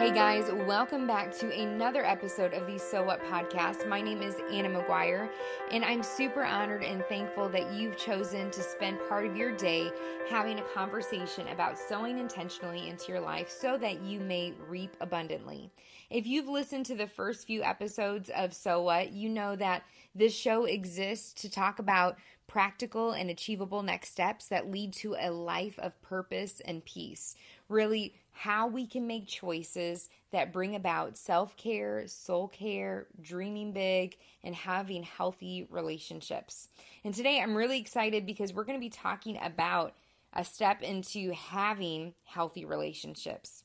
Hey guys, welcome back to another episode of the So What podcast. My name is Anna McGuire, and I'm super honored and thankful that you've chosen to spend part of your day having a conversation about sowing intentionally into your life so that you may reap abundantly. If you've listened to the first few episodes of So What, you know that this show exists to talk about practical and achievable next steps that lead to a life of purpose and peace. Really, how we can make choices that bring about self care, soul care, dreaming big, and having healthy relationships. And today I'm really excited because we're going to be talking about a step into having healthy relationships.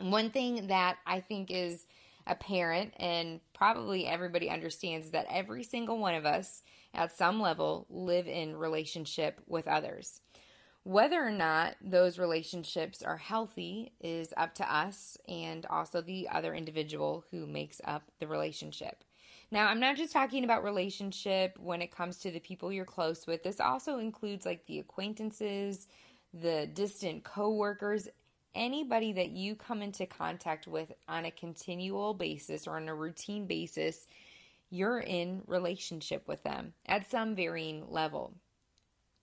one thing that I think is apparent and probably everybody understands that every single one of us at some level live in relationship with others. Whether or not those relationships are healthy is up to us and also the other individual who makes up the relationship. Now, I'm not just talking about relationship when it comes to the people you're close with. This also includes like the acquaintances, the distant coworkers, anybody that you come into contact with on a continual basis or on a routine basis. You're in relationship with them at some varying level.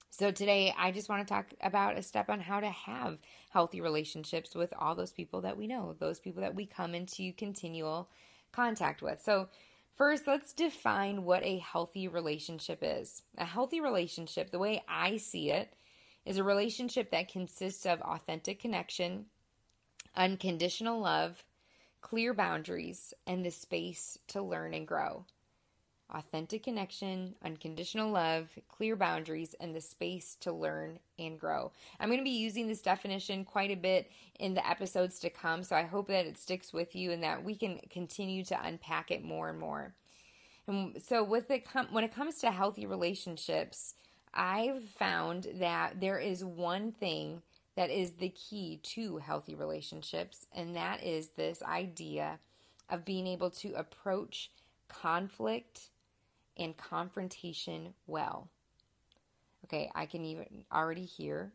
So, today I just want to talk about a step on how to have healthy relationships with all those people that we know, those people that we come into continual contact with. So, first, let's define what a healthy relationship is. A healthy relationship, the way I see it, is a relationship that consists of authentic connection, unconditional love, clear boundaries, and the space to learn and grow authentic connection, unconditional love, clear boundaries, and the space to learn and grow. I'm going to be using this definition quite a bit in the episodes to come, so I hope that it sticks with you and that we can continue to unpack it more and more. And so, with it com- when it comes to healthy relationships, I've found that there is one thing that is the key to healthy relationships, and that is this idea of being able to approach conflict and confrontation well. Okay, I can even already hear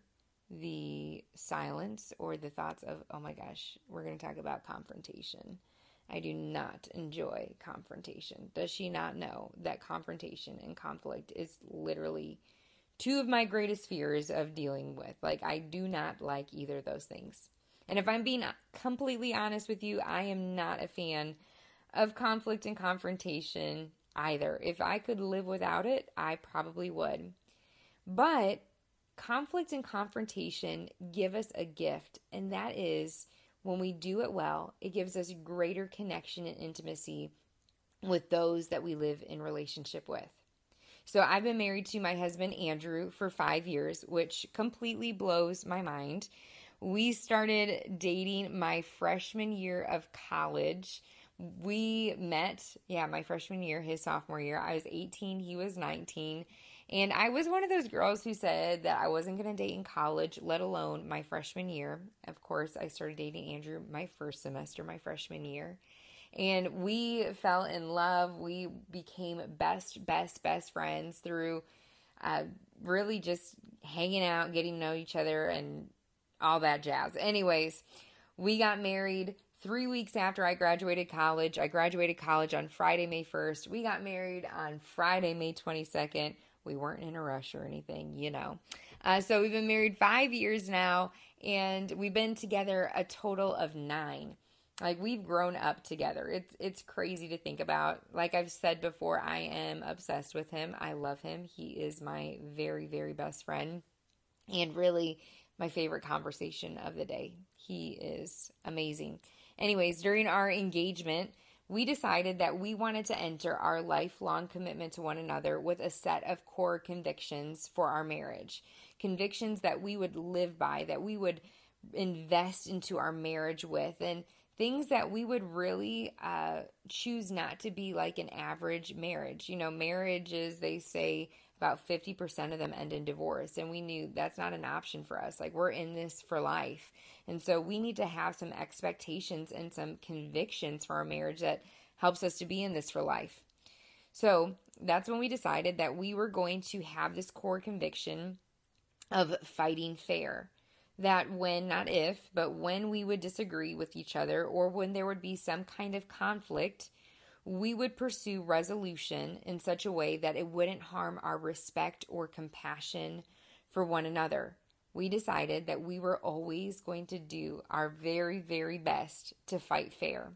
the silence or the thoughts of, oh my gosh, we're going to talk about confrontation. I do not enjoy confrontation. Does she not know that confrontation and conflict is literally two of my greatest fears of dealing with? Like, I do not like either of those things. And if I'm being completely honest with you, I am not a fan of conflict and confrontation either. If I could live without it, I probably would. But conflict and confrontation give us a gift, and that is when we do it well, it gives us greater connection and intimacy with those that we live in relationship with. So I've been married to my husband Andrew for 5 years, which completely blows my mind. We started dating my freshman year of college we met, yeah, my freshman year, his sophomore year. I was 18, he was 19. And I was one of those girls who said that I wasn't going to date in college, let alone my freshman year. Of course, I started dating Andrew my first semester, my freshman year. And we fell in love. We became best, best, best friends through uh, really just hanging out, getting to know each other, and all that jazz. Anyways, we got married three weeks after I graduated college. I graduated college on Friday, May 1st. We got married on Friday, May 22nd. We weren't in a rush or anything, you know. Uh, so we've been married five years now, and we've been together a total of nine. Like we've grown up together. It's it's crazy to think about. Like I've said before, I am obsessed with him. I love him. He is my very very best friend, and really my favorite conversation of the day. He is amazing. Anyways, during our engagement, we decided that we wanted to enter our lifelong commitment to one another with a set of core convictions for our marriage. Convictions that we would live by, that we would invest into our marriage with, and things that we would really uh, choose not to be like an average marriage. You know, marriages, they say, about 50% of them end in divorce. And we knew that's not an option for us. Like, we're in this for life. And so we need to have some expectations and some convictions for our marriage that helps us to be in this for life. So that's when we decided that we were going to have this core conviction of fighting fair. that when, not if, but when we would disagree with each other or when there would be some kind of conflict, we would pursue resolution in such a way that it wouldn't harm our respect or compassion for one another. We decided that we were always going to do our very, very best to fight fair.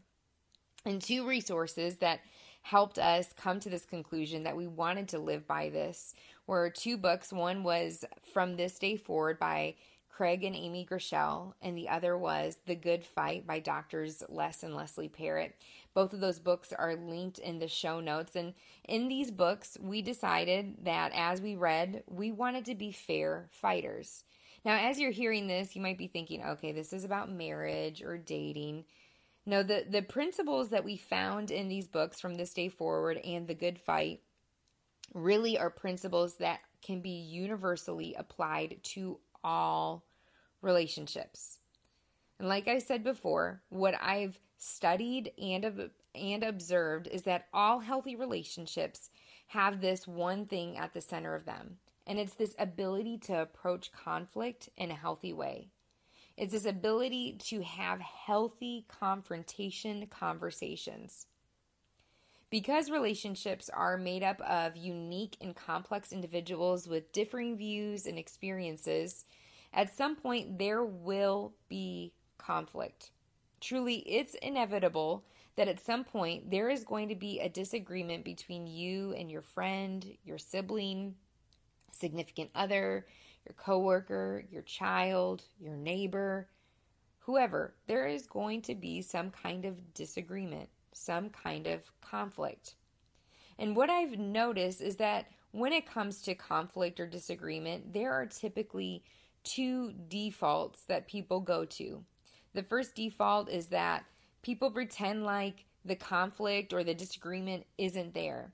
And two resources that helped us come to this conclusion that we wanted to live by this were two books. One was From This Day Forward by Craig and Amy Groeschel, and the other was The Good Fight by doctors Les and Leslie Parrott. Both of those books are linked in the show notes. And in these books, we decided that as we read, we wanted to be fair fighters. Now, as you're hearing this, you might be thinking, okay, this is about marriage or dating. No, the, the principles that we found in these books from this day forward and The Good Fight really are principles that can be universally applied to all relationships. And like I said before, what I've studied and and observed is that all healthy relationships have this one thing at the center of them, and it's this ability to approach conflict in a healthy way. It's this ability to have healthy confrontation conversations. Because relationships are made up of unique and complex individuals with differing views and experiences, at some point there will be conflict. Truly, it's inevitable that at some point there is going to be a disagreement between you and your friend, your sibling, significant other, your coworker, your child, your neighbor, whoever. There is going to be some kind of disagreement some kind of conflict. And what I've noticed is that when it comes to conflict or disagreement, there are typically two defaults that people go to. The first default is that people pretend like the conflict or the disagreement isn't there.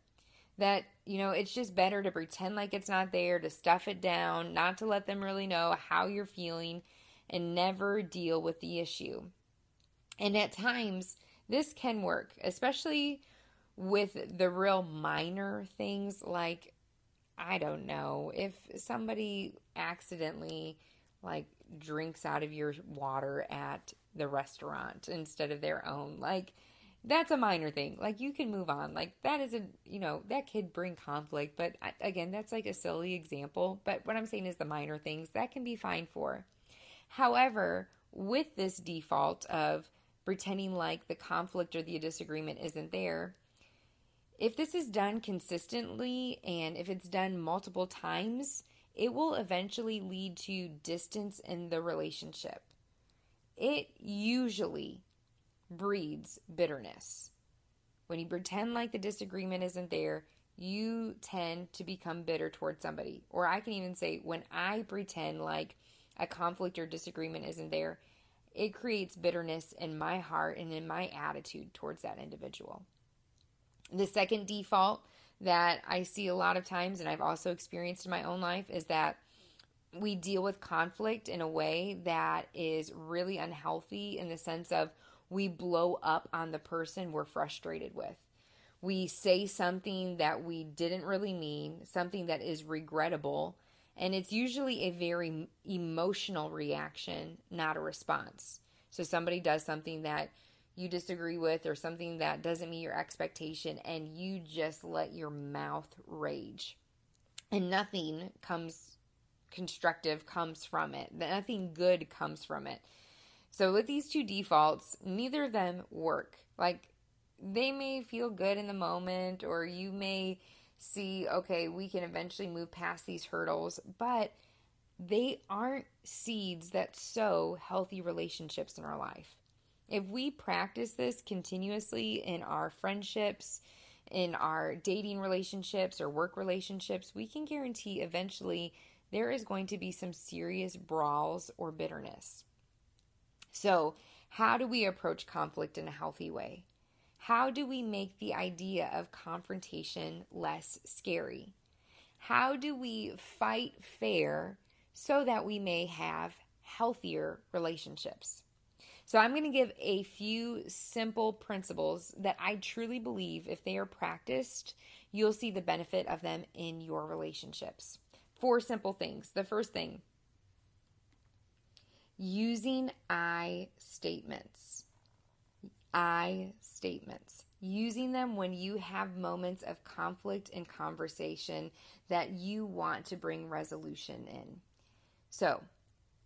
That, you know, it's just better to pretend like it's not there, to stuff it down, not to let them really know how you're feeling, and never deal with the issue. And at times, this can work, especially with the real minor things like I don't know, if somebody accidentally like drinks out of your water at the restaurant instead of their own, like that's a minor thing. Like you can move on. Like that isn't, you know, that could bring conflict, but again, that's like a silly example, but what I'm saying is the minor things that can be fine for. However, with this default of pretending like the conflict or the disagreement isn't there. If this is done consistently and if it's done multiple times, it will eventually lead to distance in the relationship. It usually breeds bitterness. When you pretend like the disagreement isn't there, you tend to become bitter towards somebody. Or I can even say, when I pretend like a conflict or disagreement isn't there, it creates bitterness in my heart and in my attitude towards that individual. The second default that I see a lot of times, and I've also experienced in my own life, is that we deal with conflict in a way that is really unhealthy in the sense of we blow up on the person we're frustrated with. We say something that we didn't really mean, something that is regrettable, and it's usually a very emotional reaction, not a response. So somebody does something that you disagree with or something that doesn't meet your expectation, and you just let your mouth rage. And nothing comes constructive comes from it. Nothing good comes from it. So with these two defaults, neither of them work. Like they may feel good in the moment or you may see, okay, we can eventually move past these hurdles, but they aren't seeds that sow healthy relationships in our life. If we practice this continuously in our friendships, in our dating relationships or work relationships, we can guarantee eventually there is going to be some serious brawls or bitterness. So, how do we approach conflict in a healthy way? How do we make the idea of confrontation less scary? How do we fight fair so that we may have healthier relationships? So, I'm going to give a few simple principles that I truly believe if they are practiced, you'll see the benefit of them in your relationships. Four simple things. The first thing using I statements. I statements. Using them when you have moments of conflict in conversation that you want to bring resolution in. So,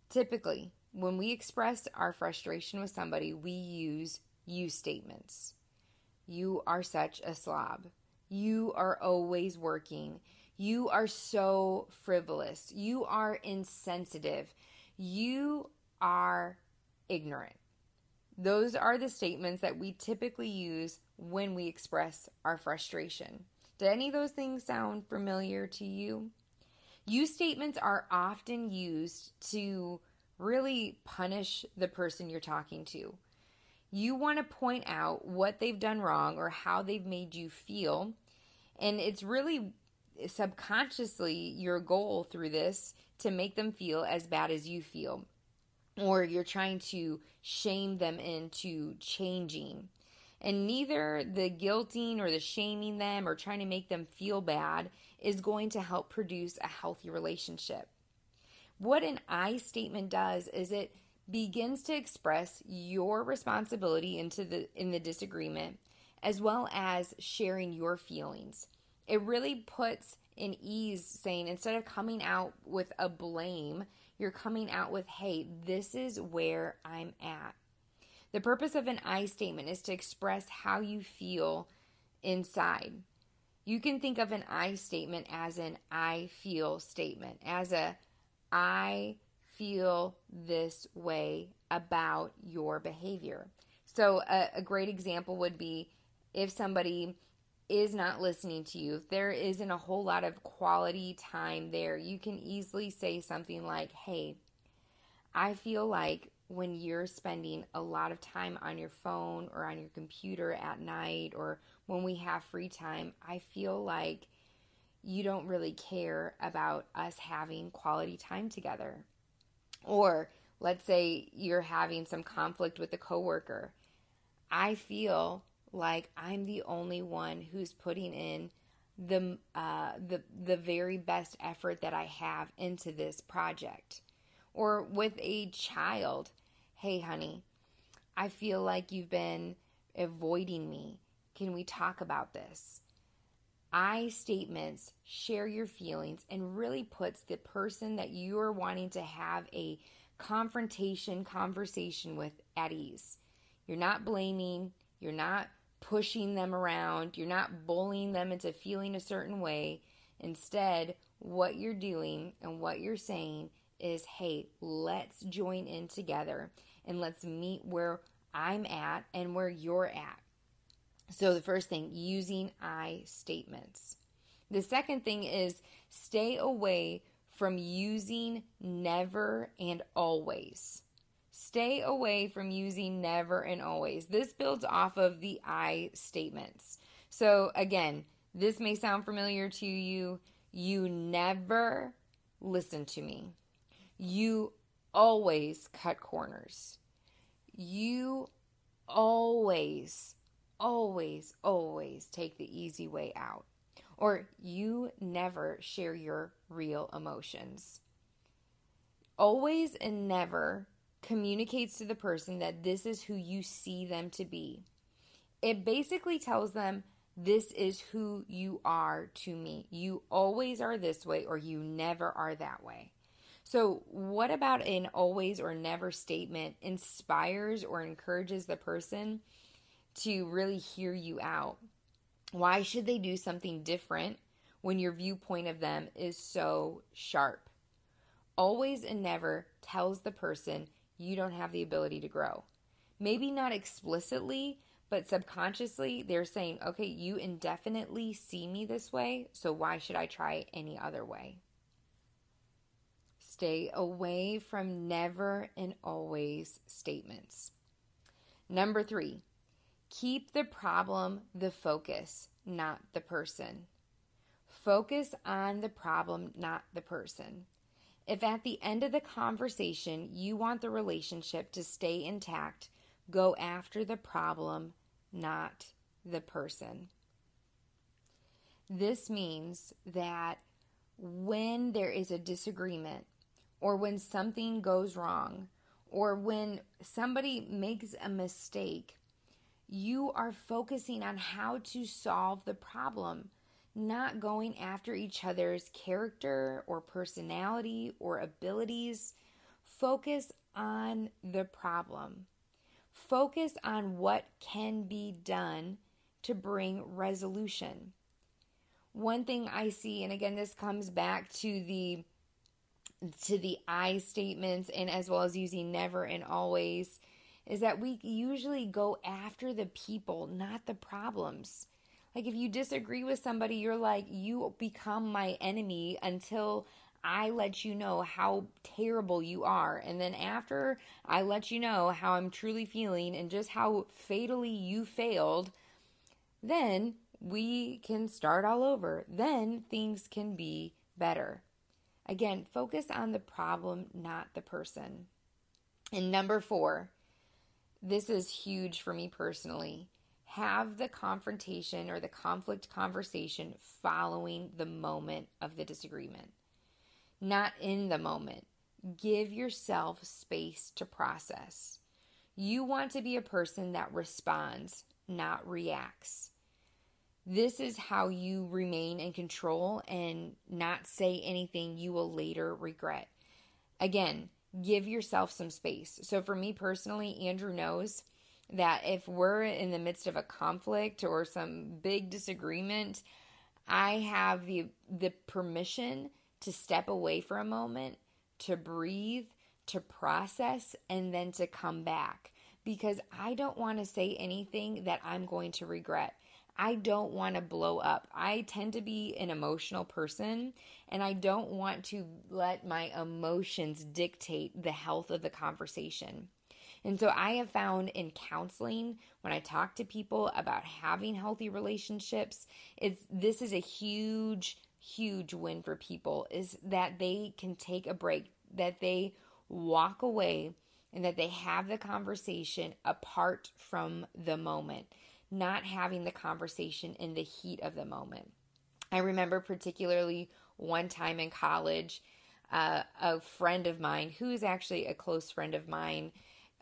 typically, when we express our frustration with somebody, we use you statements. You are such a slob. You are always working. You are so frivolous. You are insensitive. You are ignorant. Those are the statements that we typically use when we express our frustration. Did any of those things sound familiar to you? You statements are often used to really punish the person you're talking to. You want to point out what they've done wrong or how they've made you feel. And it's really subconsciously your goal through this to make them feel as bad as you feel. Or you're trying to shame them into changing. And neither the guilting or the shaming them or trying to make them feel bad is going to help produce a healthy relationship. What an I statement does is it begins to express your responsibility into the in the disagreement as well as sharing your feelings. It really puts an ease saying instead of coming out with a blame, you're coming out with, hey, this is where I'm at. The purpose of an I statement is to express how you feel inside. You can think of an I statement as an I feel statement, as a I feel this way about your behavior. So, a, a great example would be if somebody is not listening to you, if there isn't a whole lot of quality time there, you can easily say something like, Hey, I feel like when you're spending a lot of time on your phone or on your computer at night or when we have free time, I feel like you don't really care about us having quality time together. Or let's say you're having some conflict with a coworker. I feel like I'm the only one who's putting in the uh, the the very best effort that I have into this project. Or with a child, hey honey, I feel like you've been avoiding me. Can we talk about this? I statements share your feelings and really puts the person that you are wanting to have a confrontation conversation with at ease. You're not blaming, you're not pushing them around, you're not bullying them into feeling a certain way. Instead, what you're doing and what you're saying is hey, let's join in together and let's meet where I'm at and where you're at. So, the first thing, using I statements. The second thing is stay away from using never and always. Stay away from using never and always. This builds off of the I statements. So, again, this may sound familiar to you. You never listen to me. You always cut corners. You always always, always take the easy way out. Or you never share your real emotions. Always and never communicates to the person that this is who you see them to be. It basically tells them, This is who you are to me. You always are this way, or you never are that way. So, what about an always or never statement inspires or encourages the person to really hear you out. Why should they do something different when your viewpoint of them is so sharp? Always and never tells the person you don't have the ability to grow. Maybe not explicitly, but subconsciously, they're saying, okay, you indefinitely see me this way, so why should I try any other way? Stay away from never and always statements. Number three, Keep the problem the focus, not the person. Focus on the problem, not the person. If at the end of the conversation you want the relationship to stay intact, go after the problem, not the person. This means that when there is a disagreement or when something goes wrong or when somebody makes a mistake, you are focusing on how to solve the problem, not going after each other's character or personality or abilities. Focus on the problem. Focus on what can be done to bring resolution. One thing I see, and again, this comes back to the to the I statements and as well as using never and always is that we usually go after the people, not the problems. Like if you disagree with somebody, you're like, you become my enemy until I let you know how terrible you are. And then after I let you know how I'm truly feeling and just how fatally you failed, then we can start all over. Then things can be better. Again, focus on the problem, not the person. And number four, this is huge for me personally. Have the confrontation or the conflict conversation following the moment of the disagreement, not in the moment. Give yourself space to process. You want to be a person that responds, not reacts. This is how you remain in control and not say anything you will later regret. Again, give yourself some space. So, for me personally, Andrew knows that if we're in the midst of a conflict or some big disagreement, I have the the permission to step away for a moment, to breathe, to process and then to come back because I don't want to say anything that I'm going to regret. I don't want to blow up. I tend to be an emotional person and I don't want to let my emotions dictate the health of the conversation. And so I have found in counseling when I talk to people about having healthy relationships, it's this is a huge huge win for people is that they can take a break, that they walk away and that they have the conversation apart from the moment not having the conversation in the heat of the moment. I remember particularly one time in college, uh, a friend of mine, who is actually a close friend of mine,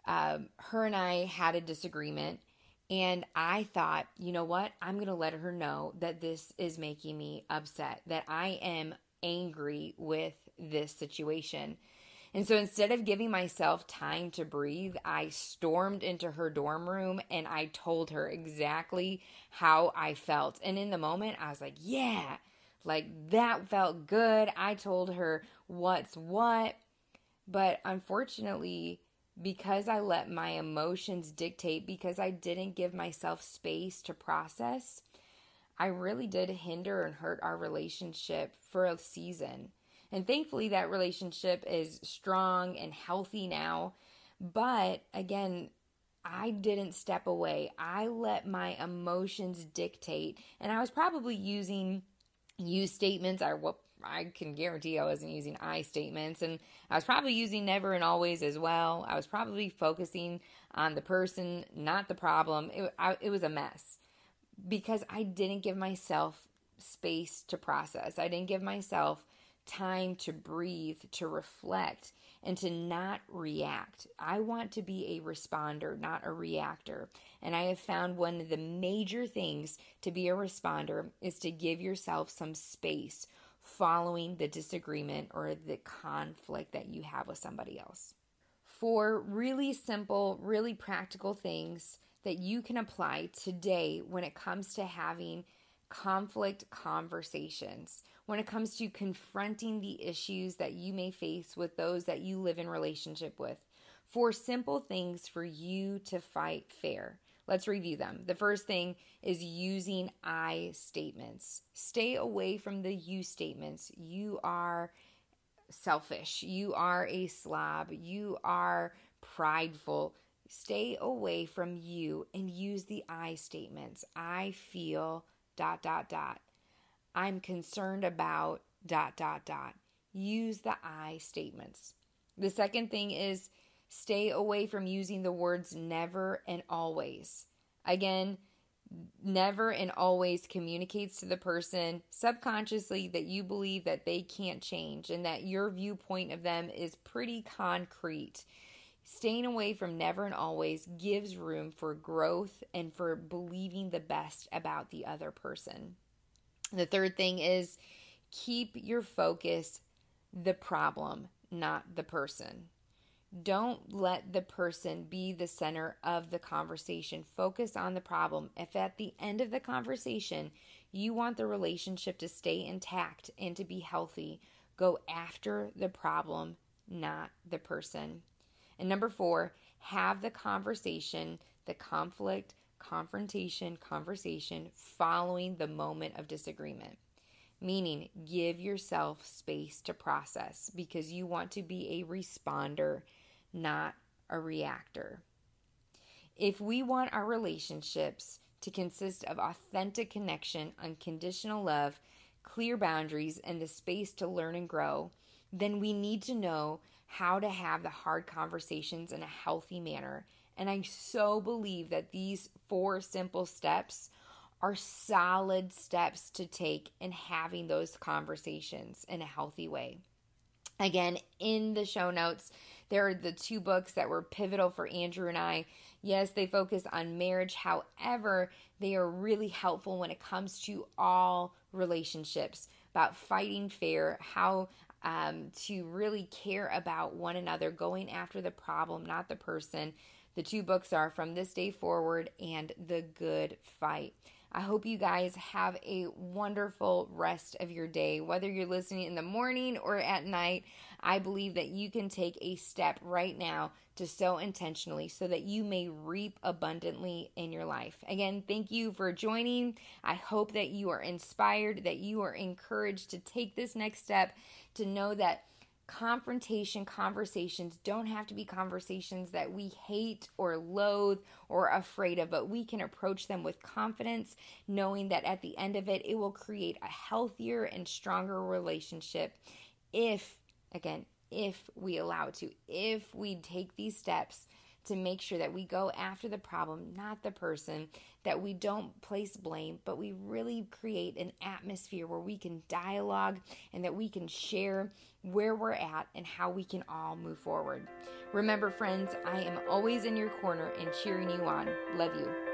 um, her and I had a disagreement. And I thought, you know what? I'm going to let her know that this is making me upset, that I am angry with this situation. And so instead of giving myself time to breathe, I stormed into her dorm room and I told her exactly how I felt. And in the moment, I was like, yeah, like that felt good. I told her what's what. But unfortunately, because I let my emotions dictate, because I didn't give myself space to process, I really did hinder and hurt our relationship for a season. And thankfully, that relationship is strong and healthy now. But again, I didn't step away. I let my emotions dictate. And I was probably using you statements. I, what I can guarantee I wasn't using I statements. And I was probably using never and always as well. I was probably focusing on the person, not the problem. It, I, it was a mess because I didn't give myself space to process. I didn't give myself time to breathe, to reflect, and to not react. I want to be a responder, not a reactor. And I have found one of the major things to be a responder is to give yourself some space following the disagreement or the conflict that you have with somebody else. For really simple, really practical things that you can apply today when it comes to having conflict conversations when it comes to confronting the issues that you may face with those that you live in relationship with. For simple things for you to fight fair. Let's review them. The first thing is using I statements. Stay away from the you statements. You are selfish. You are a slob. You are prideful. Stay away from you and use the I statements. I feel dot dot dot. I'm concerned about dot dot dot. Use the I statements. The second thing is stay away from using the words never and always. Again, never and always communicates to the person subconsciously that you believe that they can't change and that your viewpoint of them is pretty concrete. Staying away from never and always gives room for growth and for believing the best about the other person. The third thing is keep your focus the problem, not the person. Don't let the person be the center of the conversation. Focus on the problem. If at the end of the conversation you want the relationship to stay intact and to be healthy, go after the problem, not the person. And number four, have the conversation, the conflict, confrontation, conversation following the moment of disagreement. Meaning, give yourself space to process because you want to be a responder, not a reactor. If we want our relationships to consist of authentic connection, unconditional love, clear boundaries, and the space to learn and grow, then we need to know how to have the hard conversations in a healthy manner. And I so believe that these four simple steps are solid steps to take in having those conversations in a healthy way. Again, in the show notes, there are the two books that were pivotal for Andrew and I. Yes, they focus on marriage. However, they are really helpful when it comes to all relationships about fighting fair, how um, to really care about one another, going after the problem, not the person. The two books are From This Day Forward and The Good Fight. I hope you guys have a wonderful rest of your day. Whether you're listening in the morning or at night, I believe that you can take a step right now to sow intentionally so that you may reap abundantly in your life. Again, thank you for joining. I hope that you are inspired, that you are encouraged to take this next step to know that confrontation conversations don't have to be conversations that we hate or loathe or afraid of, but we can approach them with confidence, knowing that at the end of it, it will create a healthier and stronger relationship if, again, if we allow to, if we take these steps to make sure that we go after the problem, not the person, that we don't place blame, but we really create an atmosphere where we can dialogue and that we can share where we're at and how we can all move forward. Remember, friends, I am always in your corner and cheering you on. Love you.